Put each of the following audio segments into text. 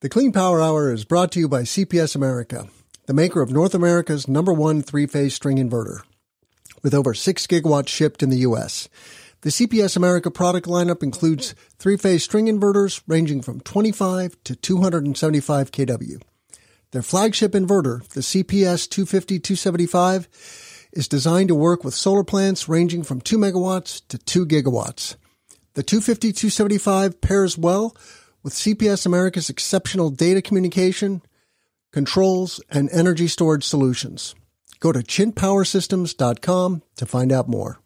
The Clean Power Hour is brought to you by CPS America, the maker of North America's number one three phase string inverter. With over 6 gigawatts shipped in the U.S., the CPS America product lineup includes three phase string inverters ranging from 25 to 275 kW. Their flagship inverter, the CPS 250 275, is designed to work with solar plants ranging from 2 megawatts to 2 gigawatts. The 250 275 pairs well with CPS America's exceptional data communication, controls, and energy storage solutions. Go to chintpowersystems.com to find out more.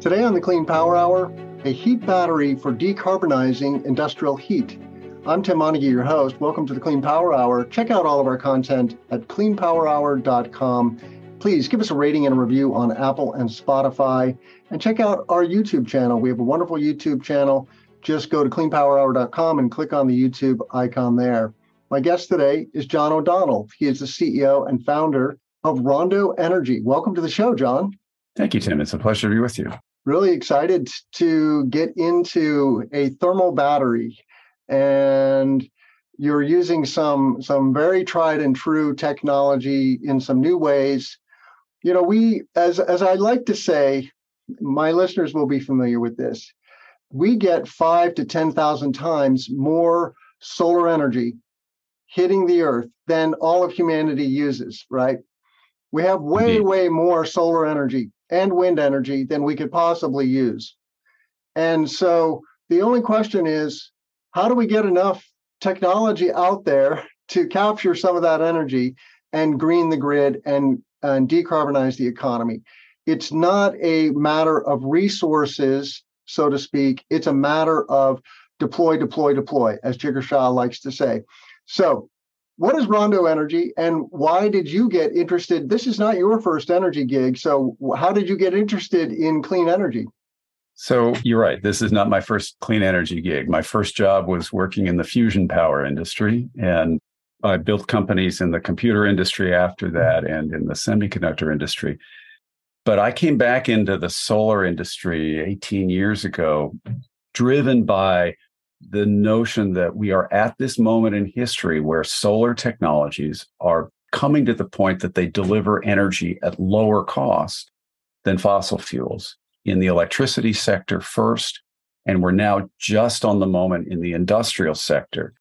Today on the Clean Power Hour, a heat battery for decarbonizing industrial heat. I'm Tim Montague, your host. Welcome to the Clean Power Hour. Check out all of our content at cleanpowerhour.com. Please give us a rating and a review on Apple and Spotify. And check out our YouTube channel. We have a wonderful YouTube channel just go to cleanpowerhour.com and click on the YouTube icon there. My guest today is John O'Donnell. He is the CEO and founder of Rondo Energy. Welcome to the show, John. Thank you, Tim. It's a pleasure to be with you. Really excited to get into a thermal battery and you're using some some very tried and true technology in some new ways. You know, we as as I like to say, my listeners will be familiar with this we get five to 10,000 times more solar energy hitting the earth than all of humanity uses, right? We have way, Indeed. way more solar energy and wind energy than we could possibly use. And so the only question is how do we get enough technology out there to capture some of that energy and green the grid and, and decarbonize the economy? It's not a matter of resources so to speak. It's a matter of deploy, deploy, deploy, as Shah likes to say. So, what is Rondo Energy and why did you get interested? This is not your first energy gig. So, how did you get interested in clean energy? So, you're right. This is not my first clean energy gig. My first job was working in the fusion power industry. And I built companies in the computer industry after that and in the semiconductor industry. But I came back into the solar industry 18 years ago, driven by the notion that we are at this moment in history where solar technologies are coming to the point that they deliver energy at lower cost than fossil fuels in the electricity sector first. And we're now just on the moment in the industrial sector.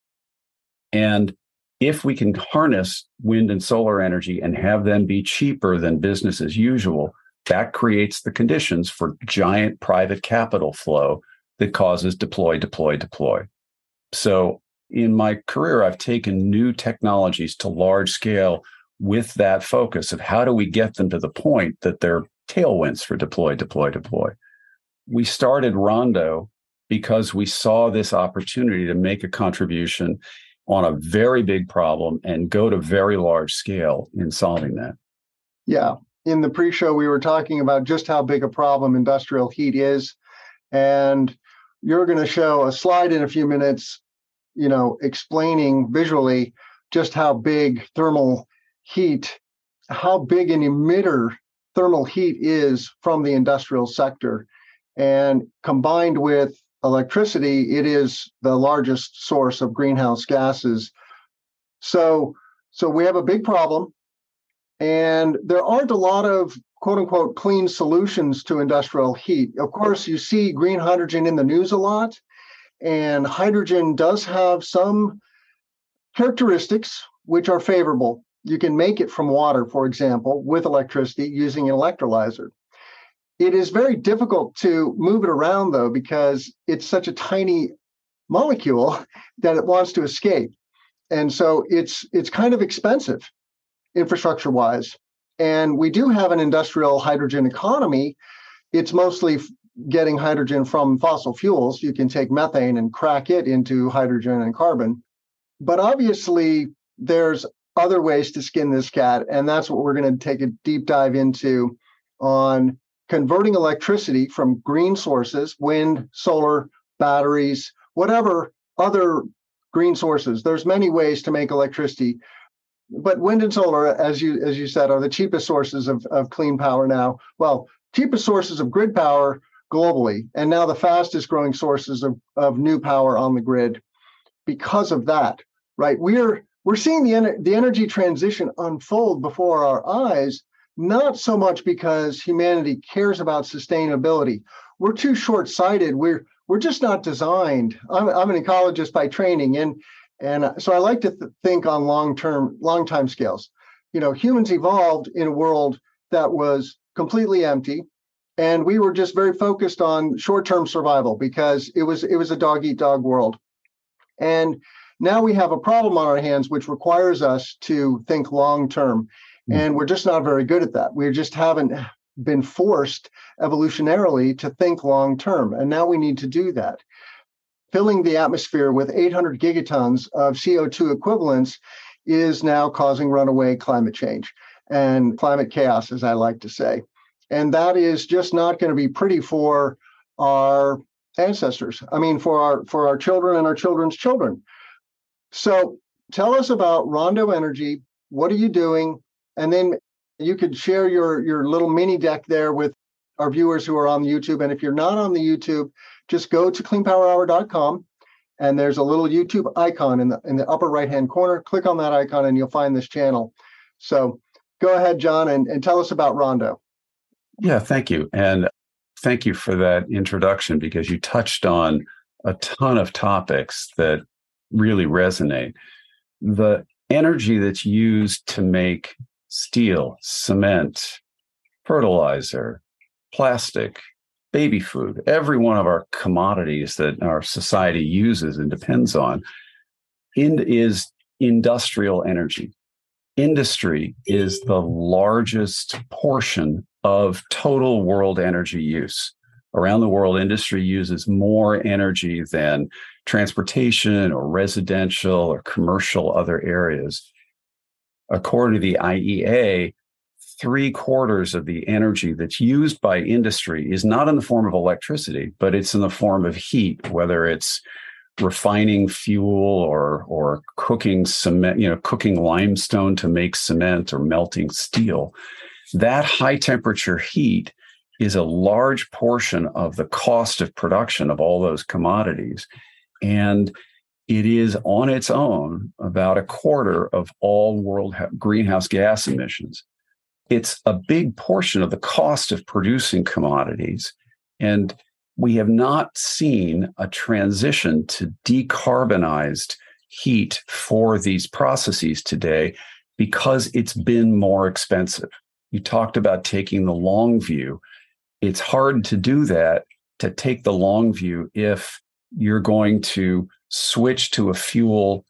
And if we can harness wind and solar energy and have them be cheaper than business as usual, that creates the conditions for giant private capital flow that causes deploy, deploy, deploy. So in my career, I've taken new technologies to large scale with that focus of how do we get them to the point that they're tailwinds for deploy, deploy, deploy. We started Rondo because we saw this opportunity to make a contribution on a very big problem and go to very large scale in solving that. Yeah in the pre-show we were talking about just how big a problem industrial heat is. And you're going to show a slide in a few minutes you know explaining visually just how big thermal heat how big an emitter thermal heat is from the industrial sector. And combined with electricity it is the largest source of greenhouse gases. So so we have a big problem and there aren't a lot of quote unquote clean solutions to industrial heat. Of course, you see green hydrogen in the news a lot, and hydrogen does have some characteristics which are favorable. You can make it from water, for example, with electricity using an electrolyzer. It is very difficult to move it around, though, because it's such a tiny molecule that it wants to escape. And so it's it's kind of expensive infrastructure wise. And we do have an industrial hydrogen economy. It's mostly getting hydrogen from fossil fuels. You can take methane and crack it into hydrogen and carbon. But obviously, there's other ways to skin this cat. And that's what we're going to take a deep dive into on converting electricity from green sources, wind, solar, batteries, whatever other green sources. There's many ways to make electricity but wind and solar, as you as you said, are the cheapest sources of, of clean power now. Well, cheapest sources of grid power globally, and now the fastest growing sources of, of new power on the grid. because of that, right? We're we're seeing the, the energy transition unfold before our eyes, not so much because humanity cares about sustainability. We're too short-sighted. We're we're just not designed. I'm, I'm an ecologist by training, and and so I like to th- think on long-term, long time scales. You know, humans evolved in a world that was completely empty, and we were just very focused on short-term survival because it was it was a dog-eat-dog world. And now we have a problem on our hands, which requires us to think long term. Mm. And we're just not very good at that. We just haven't been forced evolutionarily to think long term. And now we need to do that. Filling the atmosphere with 800 gigatons of CO2 equivalents is now causing runaway climate change and climate chaos, as I like to say. And that is just not going to be pretty for our ancestors. I mean, for our for our children and our children's children. So tell us about Rondo Energy. What are you doing? And then you could share your your little mini deck there with our viewers who are on YouTube. And if you're not on the YouTube, just go to cleanpowerhour.com and there's a little YouTube icon in the in the upper right hand corner. Click on that icon and you'll find this channel. So go ahead, John, and, and tell us about Rondo. Yeah, thank you. And thank you for that introduction because you touched on a ton of topics that really resonate. The energy that's used to make steel, cement, fertilizer, plastic, baby food, every one of our commodities that our society uses and depends on is industrial energy. Industry is the largest portion of total world energy use. Around the world, industry uses more energy than transportation or residential or commercial other areas. According to the IEA, three quarters of the energy that's used by industry is not in the form of electricity, but it's in the form of heat, whether it's refining fuel or or cooking cement, you know, cooking limestone to make cement or melting steel. That high temperature heat is a large portion of the cost of production of all those commodities. And it is on its own about a quarter of all world greenhouse gas emissions. It's a big portion of the cost of producing commodities. And we have not seen a transition to decarbonized heat for these processes today because it's been more expensive. You talked about taking the long view. It's hard to do that, to take the long view if you're going to switch to a fuel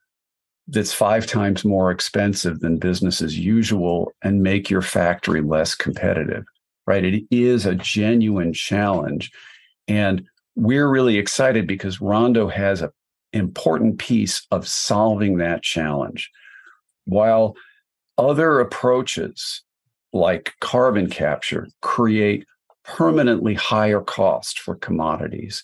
that's five times more expensive than business as usual and make your factory less competitive, right? It is a genuine challenge. And we're really excited because Rondo has an important piece of solving that challenge. While other approaches like carbon capture create permanently higher cost for commodities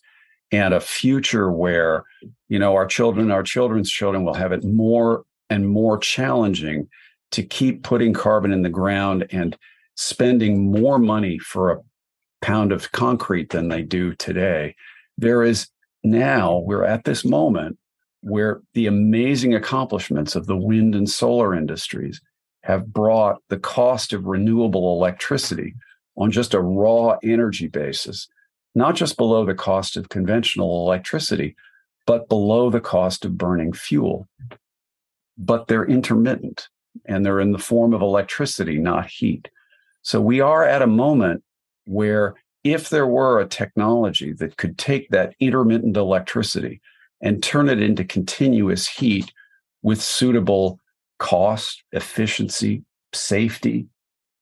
and a future where you know our children our children's children will have it more and more challenging to keep putting carbon in the ground and spending more money for a pound of concrete than they do today. There is now we're at this moment where the amazing accomplishments of the wind and solar industries have brought the cost of renewable electricity on just a raw energy basis not just below the cost of conventional electricity, but below the cost of burning fuel. But they're intermittent and they're in the form of electricity, not heat. So we are at a moment where if there were a technology that could take that intermittent electricity and turn it into continuous heat with suitable cost, efficiency, safety,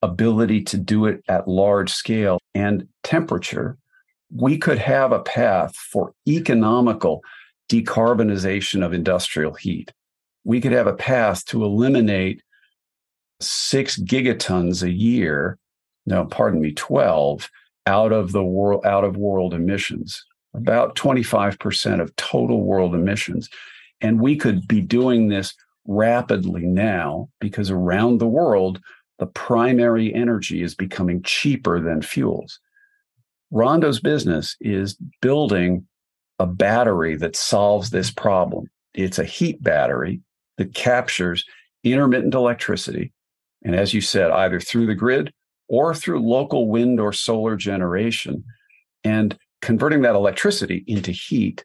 ability to do it at large scale, and temperature, we could have a path for economical decarbonization of industrial heat. We could have a path to eliminate six gigatons a year, no, pardon me, 12 out of the world, out of world emissions, about 25% of total world emissions. And we could be doing this rapidly now because around the world, the primary energy is becoming cheaper than fuels. Rondo's business is building a battery that solves this problem. it's a heat battery that captures intermittent electricity. And as you said, either through the grid or through local wind or solar generation, and converting that electricity into heat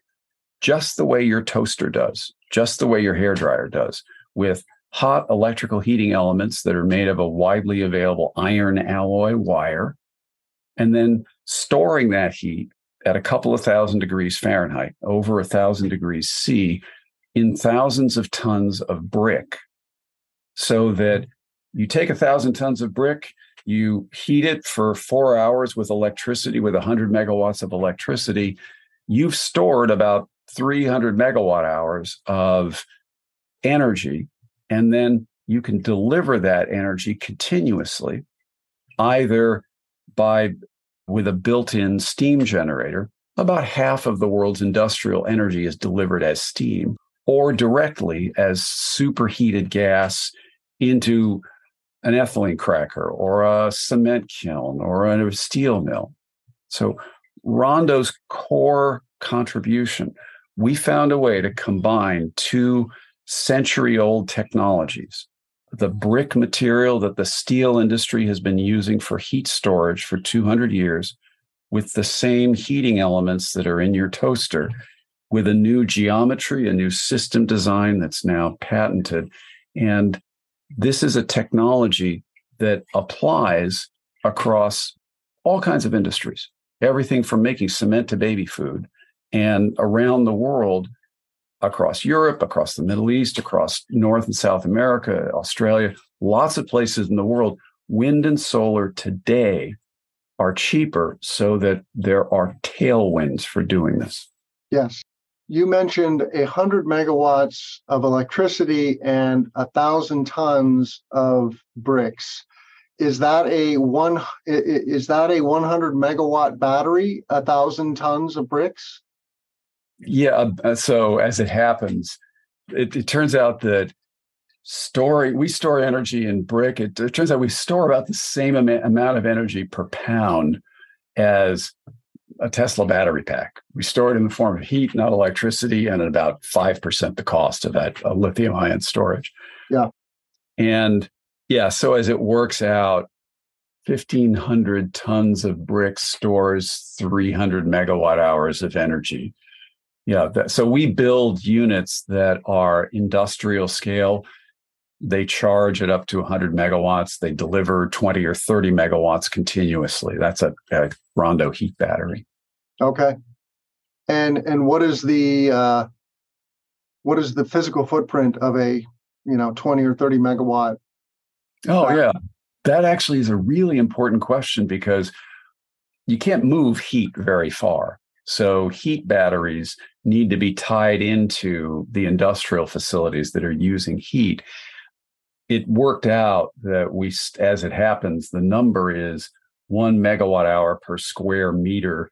just the way your toaster does, just the way your hair dryer does, with hot electrical heating elements that are made of a widely available iron alloy wire, and then storing that heat at a couple of thousand degrees Fahrenheit, over a thousand degrees C, in thousands of tons of brick. So that you take a thousand tons of brick, you heat it for four hours with electricity, with 100 megawatts of electricity. You've stored about 300 megawatt hours of energy. And then you can deliver that energy continuously, either by with a built in steam generator. About half of the world's industrial energy is delivered as steam or directly as superheated gas into an ethylene cracker or a cement kiln or a steel mill. So Rondo's core contribution, we found a way to combine two century old technologies. The brick material that the steel industry has been using for heat storage for 200 years with the same heating elements that are in your toaster with a new geometry, a new system design that's now patented. And this is a technology that applies across all kinds of industries, everything from making cement to baby food. And around the world, across Europe, across the Middle East, across North and South America, Australia, lots of places in the world, wind and solar today are cheaper so that there are tailwinds for doing this. Yes you mentioned a hundred megawatts of electricity and a thousand tons of bricks. Is that a one? Is that a 100 megawatt battery? A thousand tons of bricks? Yeah. Uh, so as it happens, it, it turns out that storing we store energy in brick. It, it turns out we store about the same am- amount of energy per pound as a Tesla battery pack. We store it in the form of heat, not electricity, and at about 5% the cost of that uh, lithium ion storage. Yeah. And yeah, so as it works out, 1,500 tons of brick stores 300 megawatt hours of energy. Yeah. That, so we build units that are industrial scale. They charge it up to 100 megawatts. They deliver 20 or 30 megawatts continuously. That's a, a Rondo heat battery. Okay. And and what is the uh, what is the physical footprint of a you know 20 or 30 megawatt? Oh yeah, that actually is a really important question because you can't move heat very far. So heat batteries need to be tied into the industrial facilities that are using heat it worked out that we, as it happens, the number is one megawatt hour per square meter.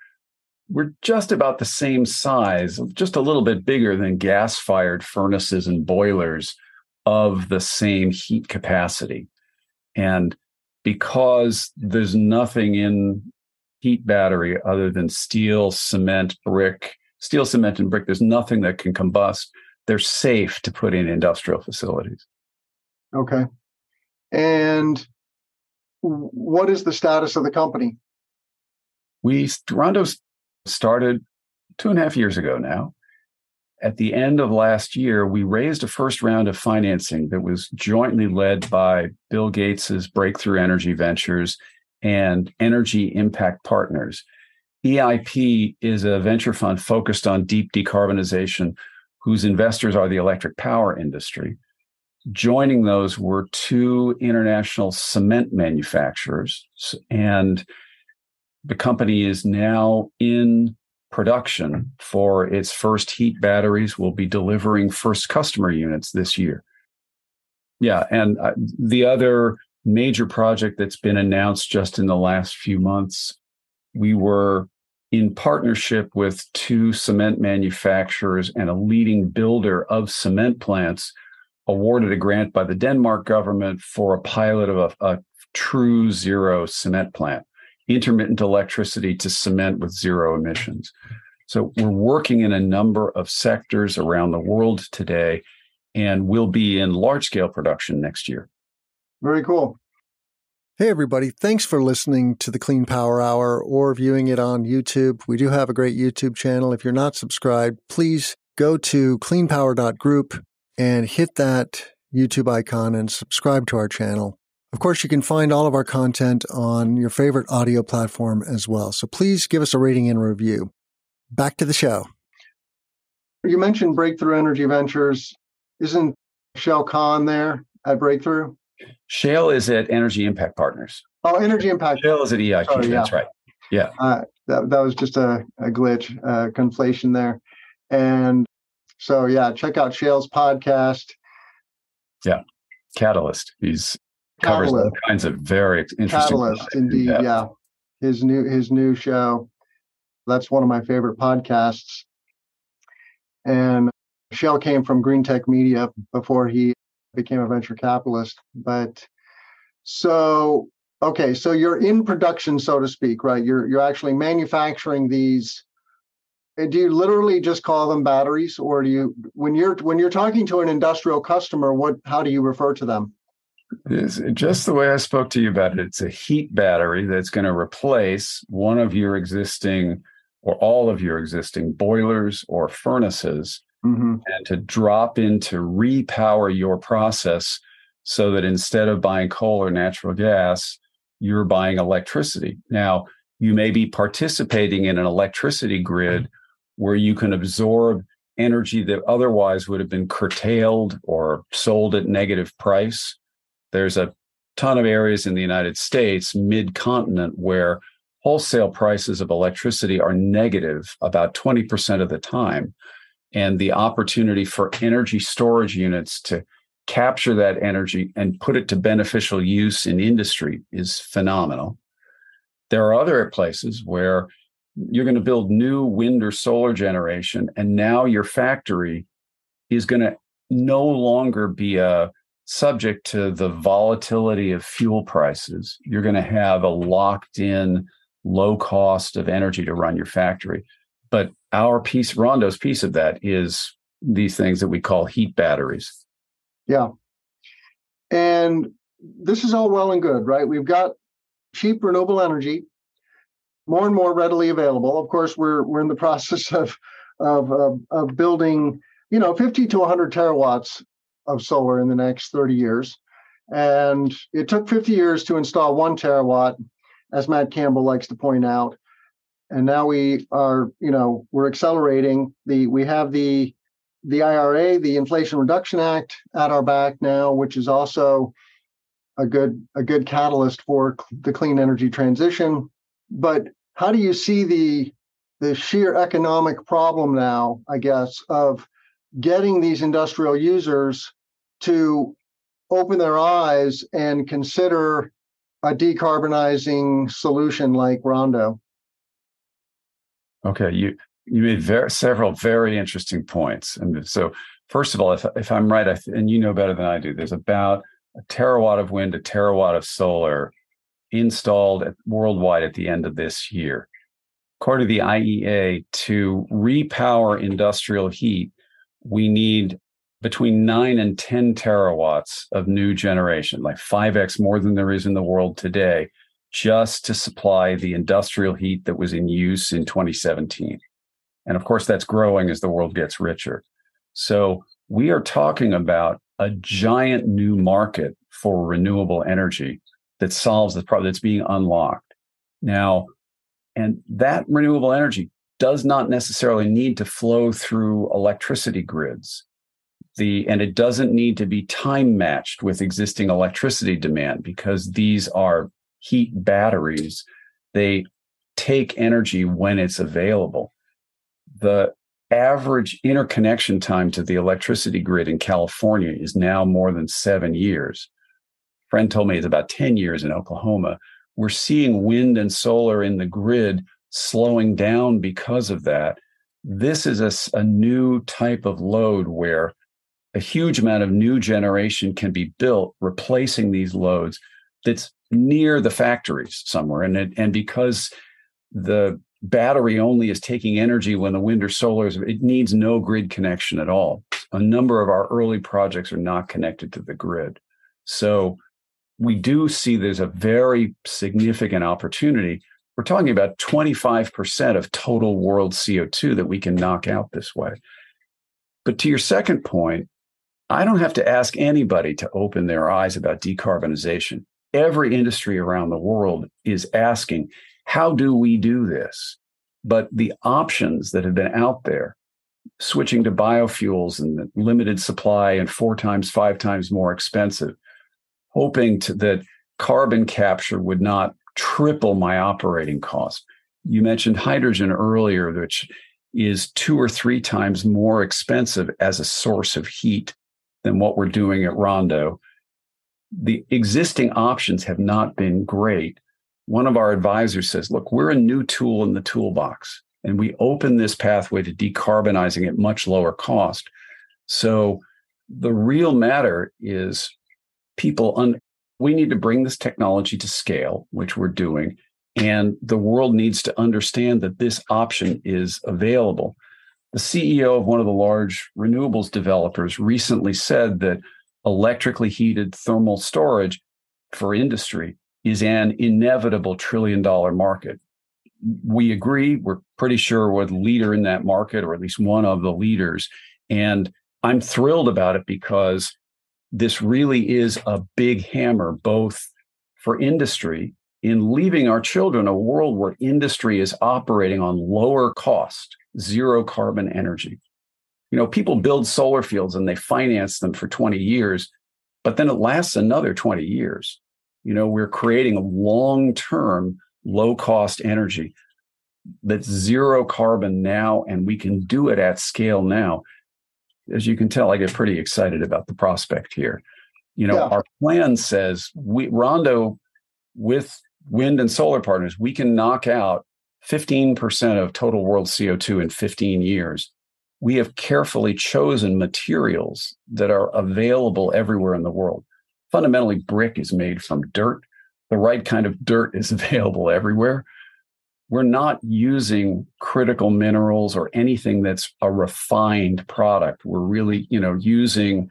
We're just about the same size, just a little bit bigger than gas fired furnaces and boilers of the same heat capacity. And because there's nothing in heat battery other than steel, cement, brick, steel, cement, and brick, there's nothing that can combust. They're safe to put in industrial facilities. Okay. And what is the status of the company? We Rondo started two and a half years ago now. At the end of last year, we raised a first round of financing that was jointly led by Bill Gates's Breakthrough Energy Ventures and Energy Impact Partners. EIP is a venture fund focused on deep decarbonization, whose investors are the electric power industry joining those were two international cement manufacturers. And the company is now in production for its first heat batteries. We'll be delivering first customer units this year. Yeah. And uh, the other major project that's been announced just in the last few months, we were in partnership with two cement manufacturers and a leading builder of cement plants awarded a grant by the Denmark government for a pilot of a, a true zero cement plant, intermittent electricity to cement with zero emissions. So we're working in a number of sectors around the world today, and we'll be in large scale production next year. Very cool. Hey, everybody. Thanks for listening to the Clean Power Hour or viewing it on YouTube. We do have a great YouTube channel. If you're not subscribed, please go to cleanpower.group and hit that YouTube icon and subscribe to our channel. Of course, you can find all of our content on your favorite audio platform as well. So please give us a rating and review. Back to the show. You mentioned Breakthrough Energy Ventures. Isn't Shayle Kann there at Breakthrough? Shayle is at Energy Impact Partners. Oh, Energy Impact. Shayle is at EIP. Sorry, That's yeah. right. Yeah. Uh, that, that was just a, a glitch, uh, conflation there. And so, yeah, check out Shayle's podcast. Yeah. Catalyst. He's covers all kinds of very interesting. Catalyst, indeed. In yeah. His new his new show. That's one of my favorite podcasts. And Shayle came from Green Tech Media before he became a venture capitalist. But so okay, so you're in production, so to speak, right? You're you're actually manufacturing these. Eh, do you literally just call them batteries, or do you when you're when you're talking to an industrial customer, what how do you refer to them? It's just the way I spoke to you about it. It's a heat battery that's going to replace one of your existing or all of your existing boilers or furnaces mm-hmm. and to drop in to repower your process so that instead of buying coal or natural gas, you're buying electricity. Now, you may be participating in an electricity grid where you can absorb energy that otherwise would have been curtailed or sold at negative price. There's a ton of areas in the United States, mid continent, where wholesale prices of electricity are negative about 20% of the time and the opportunity for energy storage units to capture that energy and put it to beneficial use in industry is phenomenal. There are other places where you're going to build new wind or solar generation, and now your factory is going to no longer be a subject to the volatility of fuel prices. You're going to have a locked in low cost of energy to run your factory. But our piece, Rondo's piece of that is these things that we call heat batteries. Yeah. And this is all well and good, right? We've got cheap renewable energy, more and more readily available. Of course, we're we're in the process of of of, of building, you know, 50 to 100 terawatts of solar in the next 30 years. And it took 50 years to install one terawatt, as Matt Campbell likes to point out and now we are you know we're accelerating the we have the the IRA the Inflation Reduction Act at our back now which is also a good a good catalyst for the clean energy transition. But how do you see the the sheer economic problem now i guess of getting these industrial users to open their eyes and consider a decarbonizing solution like rondo Okay, you you made very, several very interesting points. And so, first of all, if if I'm right, I and you know better than I do, there's about a terawatt of wind, a terawatt of solar installed at, worldwide at the end of this year. According to the IEA, to repower industrial heat, we need between nine and 10 terawatts of new generation, like 5x more than there is in the world today just to supply the industrial heat that was in use in 2017. And of course, that's growing as the world gets richer. So we are talking about a giant new market for renewable energy that solves the problem that's being unlocked. Now, and that renewable energy does not necessarily need to flow through electricity grids. The, and it doesn't need to be time matched with existing electricity demand because these are heat batteries, they take energy when it's available. The average interconnection time to the electricity grid in California is now more than seven years. A friend told me it's about 10 years in Oklahoma. We're seeing wind and solar in the grid slowing down because of that. This is a, a new type of load where a huge amount of new generation can be built, replacing these loads that's near the factories somewhere and it, and because the battery only is taking energy when the wind or solar is, it needs no grid connection at all. A number of our early projects are not connected to the grid. So we do see there's a very significant opportunity. We're talking about 25% of total world CO2 that we can knock out this way. But to your second point, I don't have to ask anybody to open their eyes about decarbonization. Every industry around the world is asking, how do we do this? But the options that have been out there, switching to biofuels and limited supply and four times, five times more expensive, hoping to, that carbon capture would not triple my operating cost. You mentioned hydrogen earlier, which is two or three times more expensive as a source of heat than what we're doing at Rondo. The existing options have not been great. One of our advisors says, look, we're a new tool in the toolbox, and we open this pathway to decarbonizing at much lower cost. So the real matter is people, un- we need to bring this technology to scale, which we're doing. And the world needs to understand that this option is available. The CEO of one of the large renewables developers recently said that electrically heated thermal storage for industry is an inevitable trillion dollar market. We agree. We're pretty sure we're the leader in that market, or at least one of the leaders. And I'm thrilled about it because this really is a big hammer, both for industry in leaving our children a world where industry is operating on lower cost, zero carbon energy. You know, people build solar fields and they finance them for 20 years, but then it lasts another 20 years. You know, we're creating a long term, low cost energy that's zero carbon now, and we can do it at scale now as you can tell, I get pretty excited about the prospect here. You know, yeah. our plan says we Rondo with wind and solar partners, we can knock out 15% of total world CO2 in 15 years. We have carefully chosen materials that are available everywhere in the world. Fundamentally, brick is made from dirt. The right kind of dirt is available everywhere we're not using critical minerals or anything that's a refined product. We're really, you know, using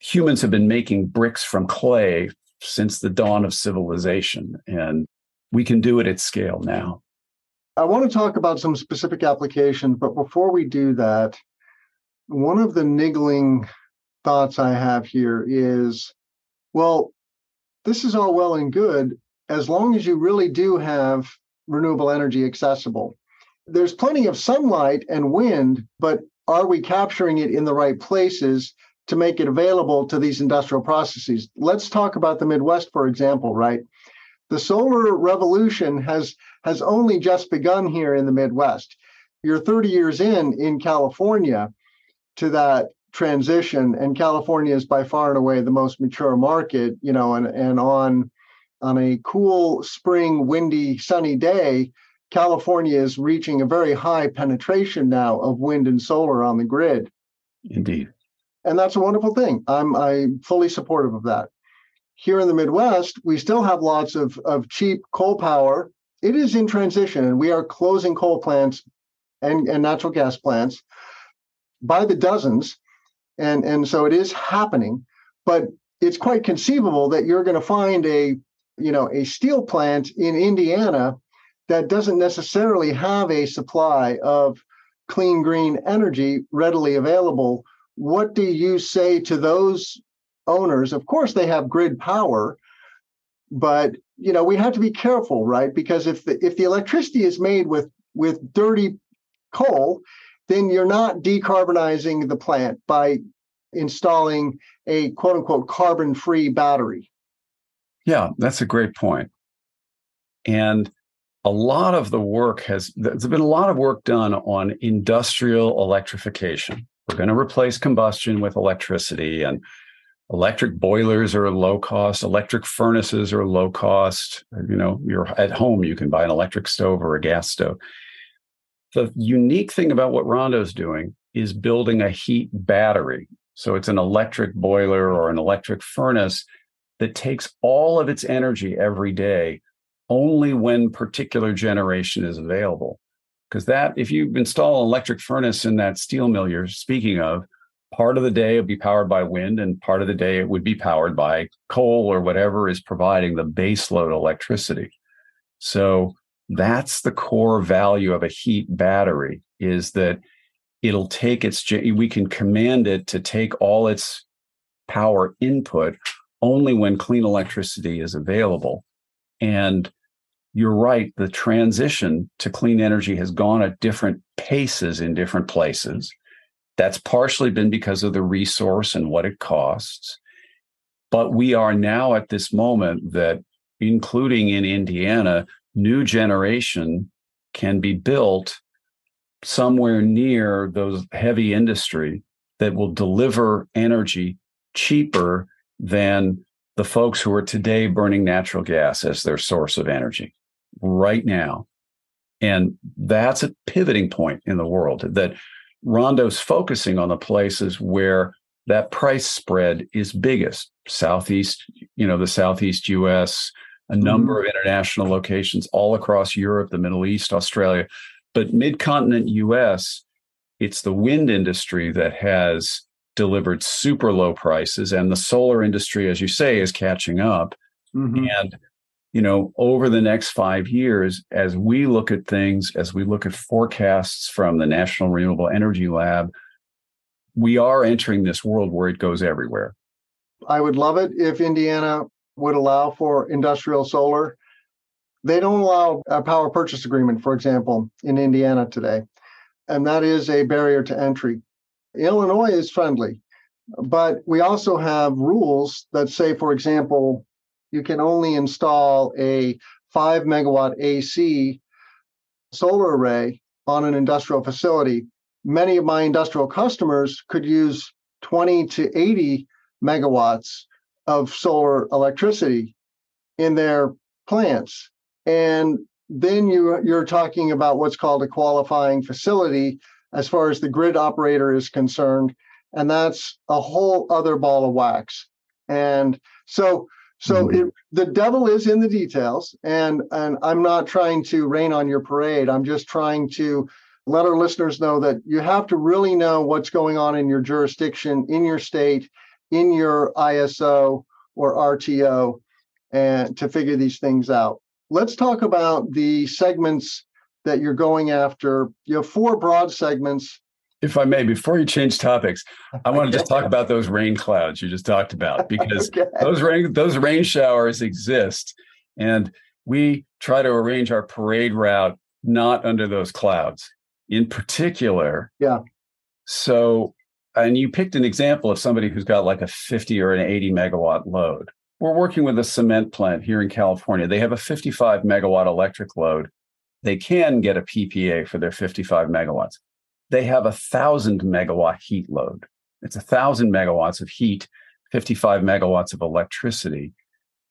humans have been making bricks from clay since the dawn of civilization, and we can do it at scale now. I want to talk about some specific applications, but before we do that, one of the niggling thoughts I have here is well, this is all well and good as long as you really do have renewable energy accessible. There's plenty of sunlight and wind, but are we capturing it in the right places to make it available to these industrial processes? Let's talk about the Midwest, for example, right? The solar revolution has has only just begun here in the Midwest. You're 30 years in in California to that transition, and California is by far and away the most mature market, you know, and, and on on a cool spring, windy, sunny day, California is reaching a very high penetration now of wind and solar on the grid. Indeed. And that's a wonderful thing. I'm I'm fully supportive of that. Here in the Midwest, we still have lots of, of cheap coal power. It is in transition, and we are closing coal plants and, and natural gas plants by the dozens. And, and so it is happening, but it's quite conceivable that you're going to find a you know, a steel plant in Indiana that doesn't necessarily have a supply of clean green energy readily available, what do you say to those owners? Of course, they have grid power, but you know we have to be careful, right? Because if the if the electricity is made with with dirty coal, then you're not decarbonizing the plant by installing a quote unquote carbon free battery. Yeah, that's a great point. And a lot of the work has, there's been a lot of work done on industrial electrification. We're going to replace combustion with electricity, and electric boilers are low cost, electric furnaces are low cost. You know, you're at home, you can buy an electric stove or a gas stove. The unique thing about what Rondo's doing is building a heat battery. So it's an electric boiler or an electric furnace that takes all of its energy every day only when particular generation is available. Because that, if you install an electric furnace in that steel mill you're speaking of, part of the day it would be powered by wind and part of the day it would be powered by coal or whatever is providing the baseload electricity. So that's the core value of a heat battery is that it'll take its we can command it to take all its power input only when clean electricity is available and you're right the transition to clean energy has gone at different paces in different places that's partially been because of the resource and what it costs but we are now at this moment that including in Indiana new generation can be built somewhere near those heavy industry that will deliver energy cheaper than the folks who are today burning natural gas as their source of energy right now. And that's a pivoting point in the world that Rondo's focusing on the places where that price spread is biggest. Southeast, you know, the Southeast US, a number mm-hmm. of international locations all across Europe, the Middle East, Australia. But mid continent US, it's the wind industry that has delivered super low prices, and the solar industry, as you say, is catching up. Mm-hmm. And you know, over the next five years, as we look at things, as we look at forecasts from the National Renewable Energy Lab, we are entering this world where it goes everywhere. I would love it if Indiana would allow for industrial solar. They don't allow a power purchase agreement, for example, in Indiana today. And that is a barrier to entry. Illinois is friendly, but we also have rules that say, for example, you can only install a five megawatt AC solar array on an industrial facility. Many of my industrial customers could use 20 to 80 megawatts of solar electricity in their plants. And then you, you're talking about what's called a qualifying facility as far as the grid operator is concerned. And that's a whole other ball of wax. And so so mm-hmm. it, the devil is in the details, and and I'm not trying to rain on your parade. I'm just trying to let our listeners know that you have to really know what's going on in your jurisdiction, in your state, in your ISO or RTO, and to figure these things out. Let's talk about the segments that you're going after. You have four broad segments. If I may, before you change topics, I want to just talk about those rain clouds you just talked about because okay. those rain those rain showers exist, and we try to arrange our parade route not under those clouds. In particular, yeah. So, and you picked an example of somebody who's got like a 50 or an 80 megawatt load. We're working with a cement plant here in California. They have a 55 megawatt electric load they can get a PPA for their 55 megawatts. They have a thousand megawatt heat load. It's a thousand megawatts of heat, 55 megawatts of electricity.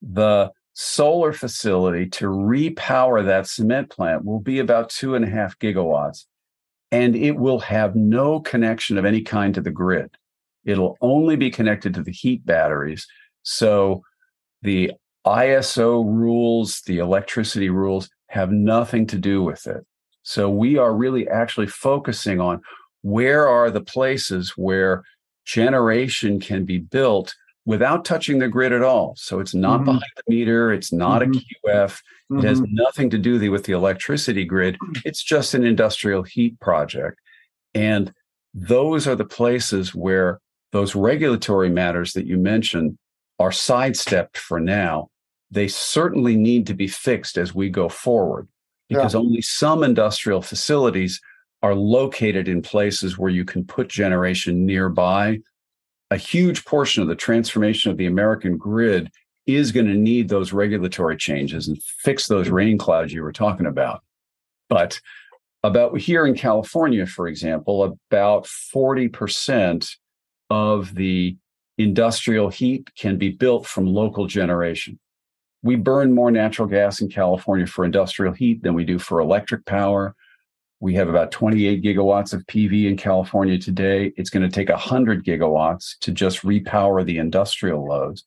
The solar facility to repower that cement plant will be about two and a half gigawatts, and it will have no connection of any kind to the grid. It'll only be connected to the heat batteries. So the ISO rules, the electricity rules have nothing to do with it. So we are really actually focusing on where are the places where generation can be built without touching the grid at all. So it's not mm-hmm. behind the meter, it's not mm-hmm. a QF, mm-hmm. it has mm-hmm. nothing to do with the electricity grid. It's just an industrial heat project. And those are the places where those regulatory matters that you mentioned are sidestepped for now they certainly need to be fixed as we go forward because yeah. only some industrial facilities are located in places where you can put generation nearby. A huge portion of the transformation of the American grid is going to need those regulatory changes and fix those mm-hmm. rain clouds you were talking about. But about here in California, for example, about 40% of the industrial heat can be built from local generation we burn more natural gas in California for industrial heat than we do for electric power. We have about 28 gigawatts of PV in California today. It's going to take 100 gigawatts to just repower the industrial loads.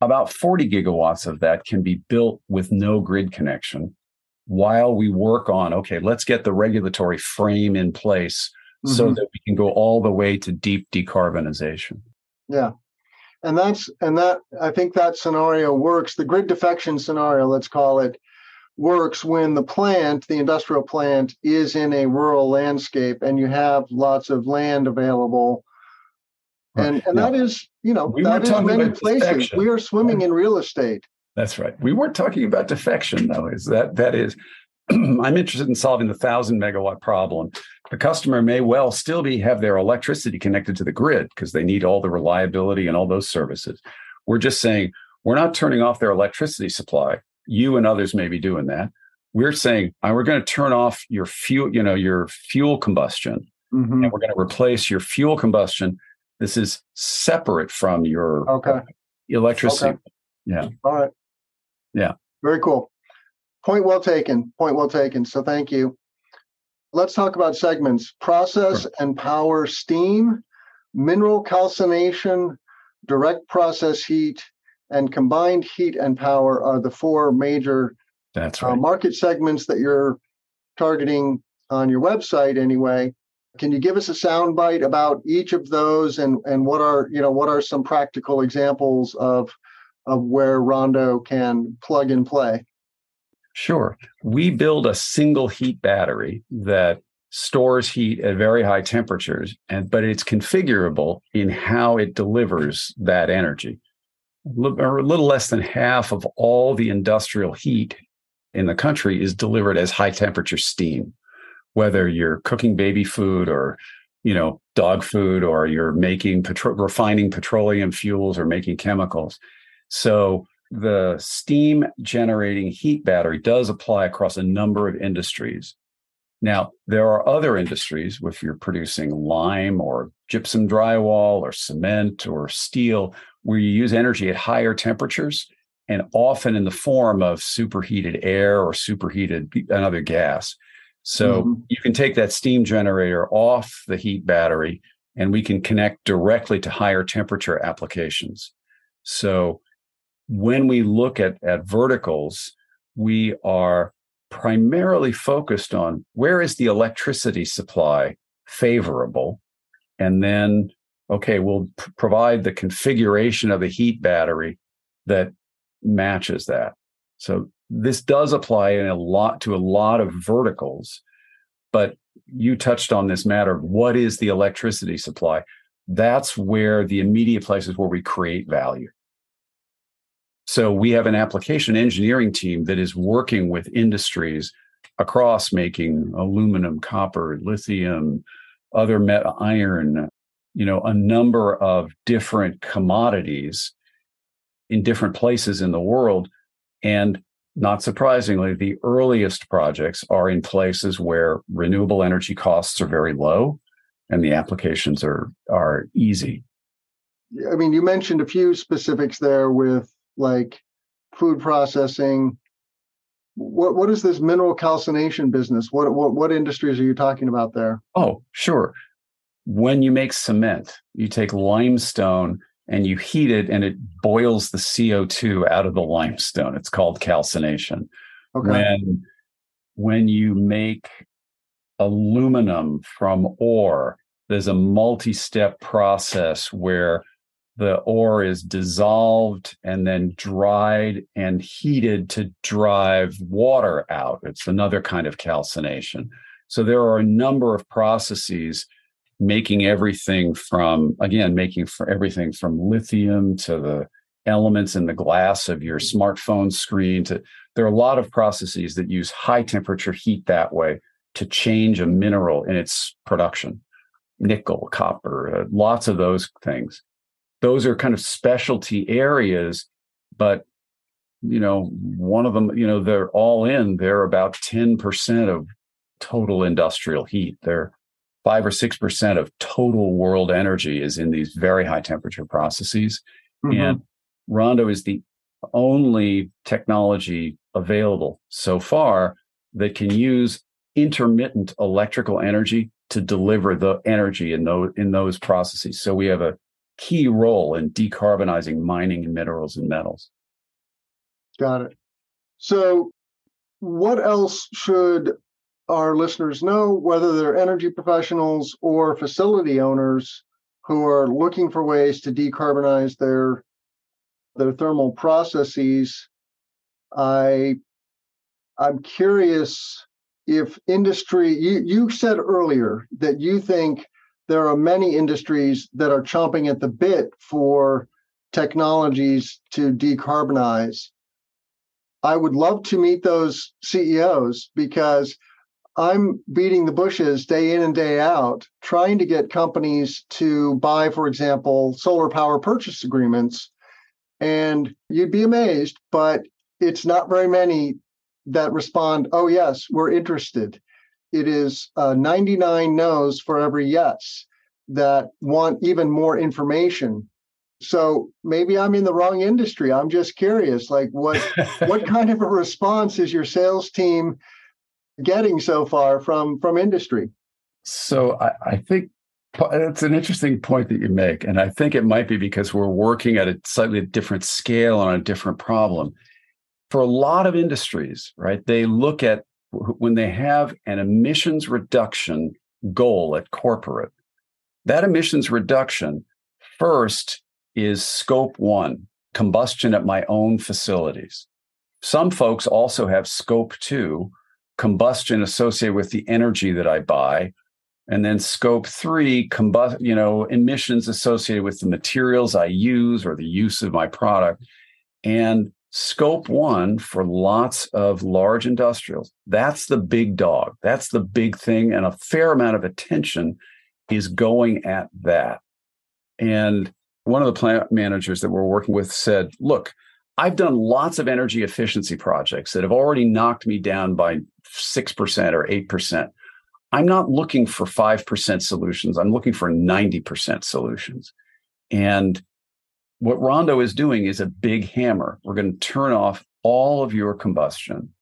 about 40 gigawatts of that can be built with no grid connection while we work on, okay, let's get the regulatory frame in place mm-hmm. so that we can go all the way to deep decarbonization. Yeah. And that's, and that, I think that scenario works. The grid defection scenario, let's call it, works when the plant, the industrial plant, is in a rural landscape and you have lots of land available. And and that is, you know, we that is many places. Defection. We are swimming in real estate. That's right. We weren't talking about defection, though. Is that that is? I'm interested in solving the thousand megawatt problem. The customer may well still be have their electricity connected to the grid because they need all the reliability and all those services. We're just saying we're not turning off their electricity supply. You and others may be doing that. We're saying uh, we're going to turn off your fuel, you know, your fuel combustion, mm-hmm. and we're going to replace your fuel combustion. This is separate from your okay. electricity. Okay. Yeah. All right. Yeah. Very cool. Point well taken. Point well taken. So thank you. Let's talk about segments process sure. and power steam, mineral calcination, direct process heat, and combined heat and power are the four major That's uh, right. uh, market segments that you're targeting on your website anyway. Can you give us a soundbite about each of those and, and what are you know what are some practical examples of of where Rondo can plug and play? Sure. We build a single heat battery that stores heat at very high temperatures, and but it's configurable in how it delivers that energy. A little less than half of all the industrial heat in the country is delivered as high temperature steam, whether you're cooking baby food or you know dog food or you're making petro- refining petroleum fuels or making chemicals so the steam generating heat battery does apply across a number of industries. Now, there are other industries, if you're producing lime or gypsum drywall or cement or steel, where you use energy at higher temperatures and often in the form of superheated air or superheated another gas. So mm-hmm. you can take that steam generator off the heat battery and we can connect directly to higher temperature applications. So when we look at, at verticals, we are primarily focused on where is the electricity supply favorable? And then, okay, we'll p- provide the configuration of the heat battery that matches that. So this does apply in a lot to a lot of verticals, but you touched on this matter of what is the electricity supply? That's where the immediate places where we create value. So we have an application engineering team that is working with industries across making aluminum, copper, lithium, other met iron, you know, a number of different commodities in different places in the world. And not surprisingly, the earliest projects are in places where renewable energy costs are very low and the applications are are easy. I mean, you mentioned a few specifics there with like food processing. What what is this mineral calcination business? What what what industries are you talking about there? Oh, sure. When you make cement, you take limestone and you heat it and it boils the CO2 out of the limestone. It's called calcination. Okay. When when you make aluminum from ore, there's a multi-step process where the ore is dissolved and then dried and heated to drive water out. It's another kind of calcination. So there are a number of processes making everything from, again, making for everything from lithium to the elements in the glass of your smartphone screen to there are a lot of processes that use high temperature heat that way to change a mineral in its production nickel copper uh, lots of those things those are kind of specialty areas, but you know, one of them, you know, they're all in, they're about 10% of total industrial heat. They're five or 6% of total world energy is in these very high temperature processes. Mm-hmm. And Rondo is the only technology available so far that can use intermittent electrical energy to deliver the energy in those in those processes. So we have a key role in decarbonizing mining and minerals and metals. Got it. So, what else should our listeners know, whether they're energy professionals or facility owners who are looking for ways to decarbonize their their thermal processes? I I'm curious if industry you you said earlier that you think there are many industries that are chomping at the bit for technologies to decarbonize. I would love to meet those CEOs because I'm beating the bushes day in and day out, trying to get companies to buy, for example, solar power purchase agreements. And you'd be amazed, but it's not very many that respond, oh, yes, we're interested. It is uh, 99 no's for every yes that want even more information. So maybe I'm in the wrong industry. I'm just curious, like what what kind of a response is your sales team getting so far from from industry? So I, I think it's an interesting point that you make, and I think it might be because we're working at a slightly different scale on a different problem for a lot of industries, right, they look at when they have an emissions reduction goal at corporate, that emissions reduction first is scope one, combustion at my own facilities. Some folks also have scope two, combustion associated with the energy that I buy. And then scope three, combust, you know, emissions associated with the materials I use or the use of my product. And Scope one for lots of large industrials, that's the big dog. That's the big thing. And a fair amount of attention is going at that. And one of the plant managers that we're working with said, look, I've done lots of energy efficiency projects that have already knocked me down by 6% or 8%. I'm not looking for 5% solutions. I'm looking for 90% solutions. And what Rondo is doing is a big hammer. We're going to turn off all of your combustion.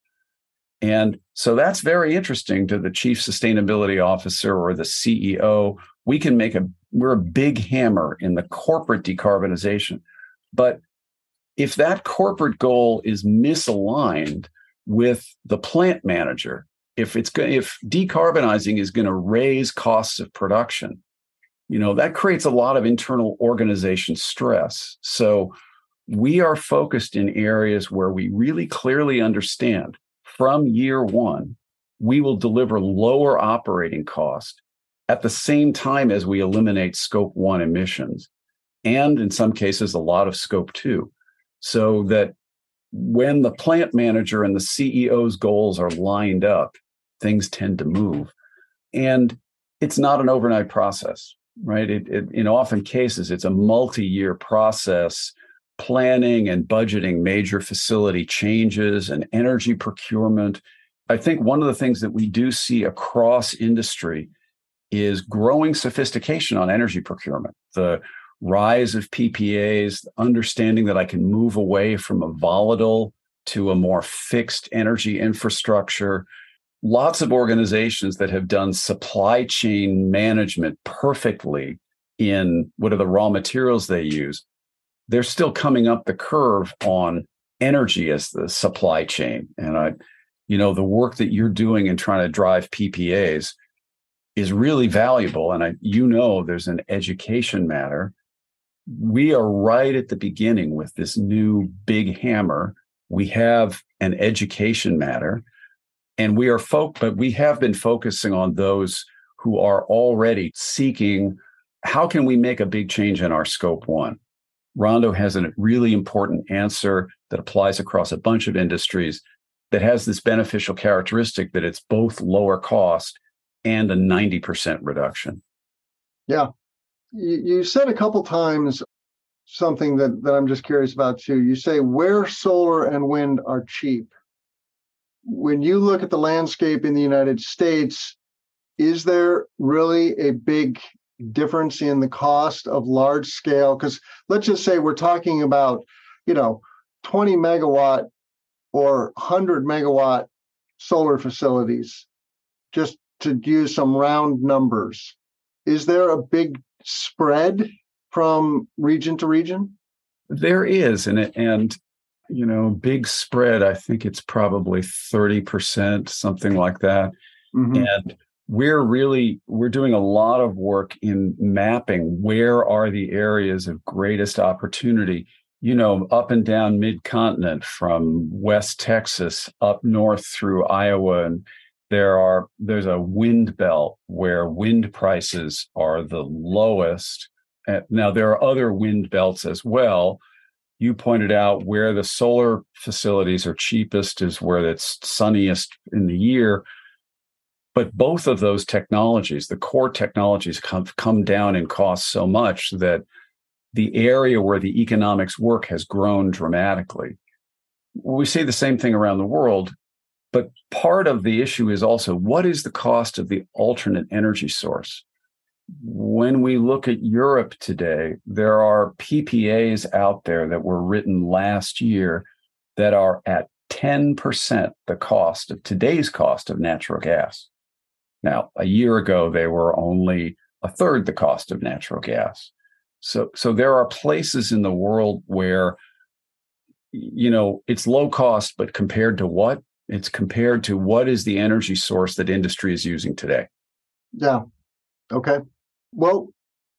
And so that's very interesting to the chief sustainability officer or the CEO. We can make a, we're a big hammer in the corporate decarbonization. But if that corporate goal is misaligned with the plant manager, if it's if decarbonizing is going to raise costs of production, you know that creates a lot of internal organization stress. So we are focused in areas where we really clearly understand from year one we will deliver lower operating cost at the same time as we eliminate scope one emissions and in some cases a lot of scope two. So that when the plant manager and the ceo's goals are lined up things tend to move. And it's not an overnight process right? It, it, in often cases, it's a multi-year process planning and budgeting major facility changes and energy procurement. I think one of the things that we do see across industry is growing sophistication on energy procurement. The rise of PPAs, understanding that I can move away from a volatile to a more fixed energy infrastructure, lots of organizations that have done supply chain management perfectly in what are the raw materials they use they're still coming up the curve on energy as the supply chain. And i you know the work that you're doing in trying to drive ppas is really valuable. And i you know there's an education matter. We are right at the beginning with this new big hammer. We have an education matter and we are folk, but we have been focusing on those who are already seeking how can we make a big change in our scope one? Rondo has a really important answer that applies across a bunch of industries that has this beneficial characteristic that it's both lower cost and a 90% reduction. Yeah. You said a couple times something that, that I'm just curious about too. You say where solar and wind are cheap when you look at the landscape in the United States, is there really a big difference in the cost of large scale? Because let's just say we're talking about, you know, 20 megawatt or 100 megawatt solar facilities, just to use some round numbers. Is there a big spread from region to region? There is, and and you know, big spread. I think it's probably thirty percent, something like that. Mm-hmm. And we're really we're doing a lot of work in mapping where are the areas of greatest opportunity you know up and down mid continent from west texas up north through iowa and there are there's a wind belt where wind prices are the lowest now there are other wind belts as well you pointed out where the solar facilities are cheapest is where it's sunniest in the year but both of those technologies the core technologies have come down in cost so much that the area where the economics work has grown dramatically we see the same thing around the world but part of the issue is also what is the cost of the alternate energy source? When we look at Europe today, there are PPAs out there that were written last year that are at 10% the cost of today's cost of natural gas. Now, a year ago, they were only a third the cost of natural gas. So, so there are places in the world where, you know, it's low cost, but compared to what? It's compared to what is the energy source that industry is using today. Yeah. Okay. Well,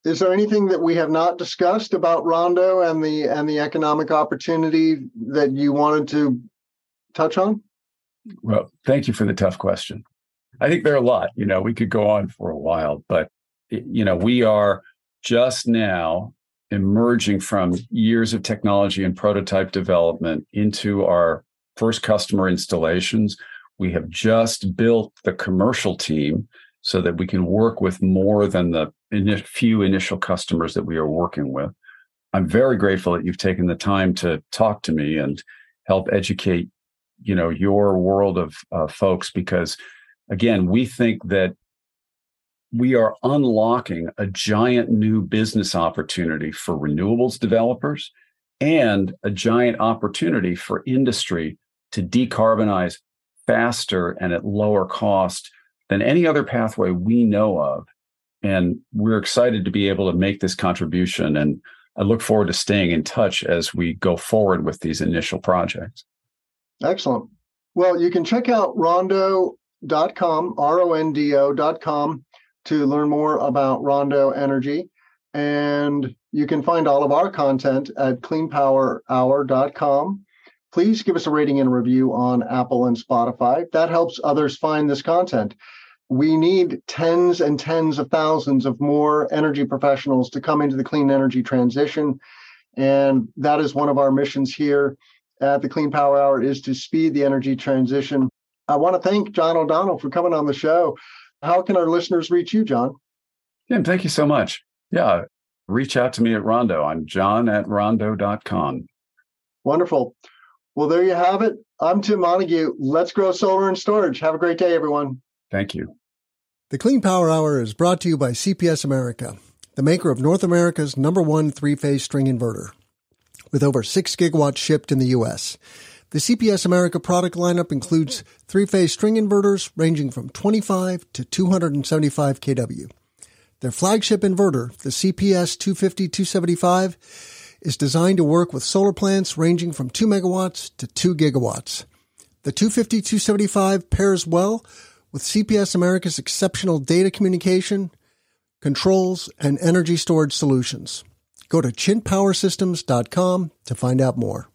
is there anything that we have not discussed about Rondo and the and the economic opportunity that you wanted to touch on? Well, thank you for the tough question. I think there are a lot. You know, we could go on for a while, but you know, we are just now emerging from years of technology and prototype development into our first customer installations. We have just built the commercial team so that we can work with more than the few initial customers that we are working with. I'm very grateful that you've taken the time to talk to me and help educate, you know, your world of uh, folks because again, we think that we are unlocking a giant new business opportunity for renewables developers and a giant opportunity for industry to decarbonize faster and at lower cost than any other pathway we know of. And we're excited to be able to make this contribution. And I look forward to staying in touch as we go forward with these initial projects. Excellent. Well, you can check out rondo.com, R O N D O.com, to learn more about Rondo Energy. And you can find all of our content at cleanpowerhour.com. Please give us a rating and review on Apple and Spotify. That helps others find this content. We need tens and tens of thousands of more energy professionals to come into the clean energy transition. And that is one of our missions here at the Clean Power Hour is to speed the energy transition. I want to thank John O'Donnell for coming on the show. How can our listeners reach you, John? Tim, thank you so much. Yeah, reach out to me at Rondo. I'm john at rondo.com. Wonderful. Well, there you have it. I'm Tim Montague. Let's grow solar and storage. Have a great day, everyone. Thank you. The Clean Power Hour is brought to you by CPS America, the maker of North America's number one three phase string inverter. With over 6 gigawatts shipped in the U.S., the CPS America product lineup includes three phase string inverters ranging from 25 to 275 kW. Their flagship inverter, the CPS 250 275, is designed to work with solar plants ranging from 2 megawatts to 2 gigawatts. The 250 275 pairs well with CPS America's exceptional data communication, controls, and energy storage solutions. Go to chintpowersystems.com to find out more.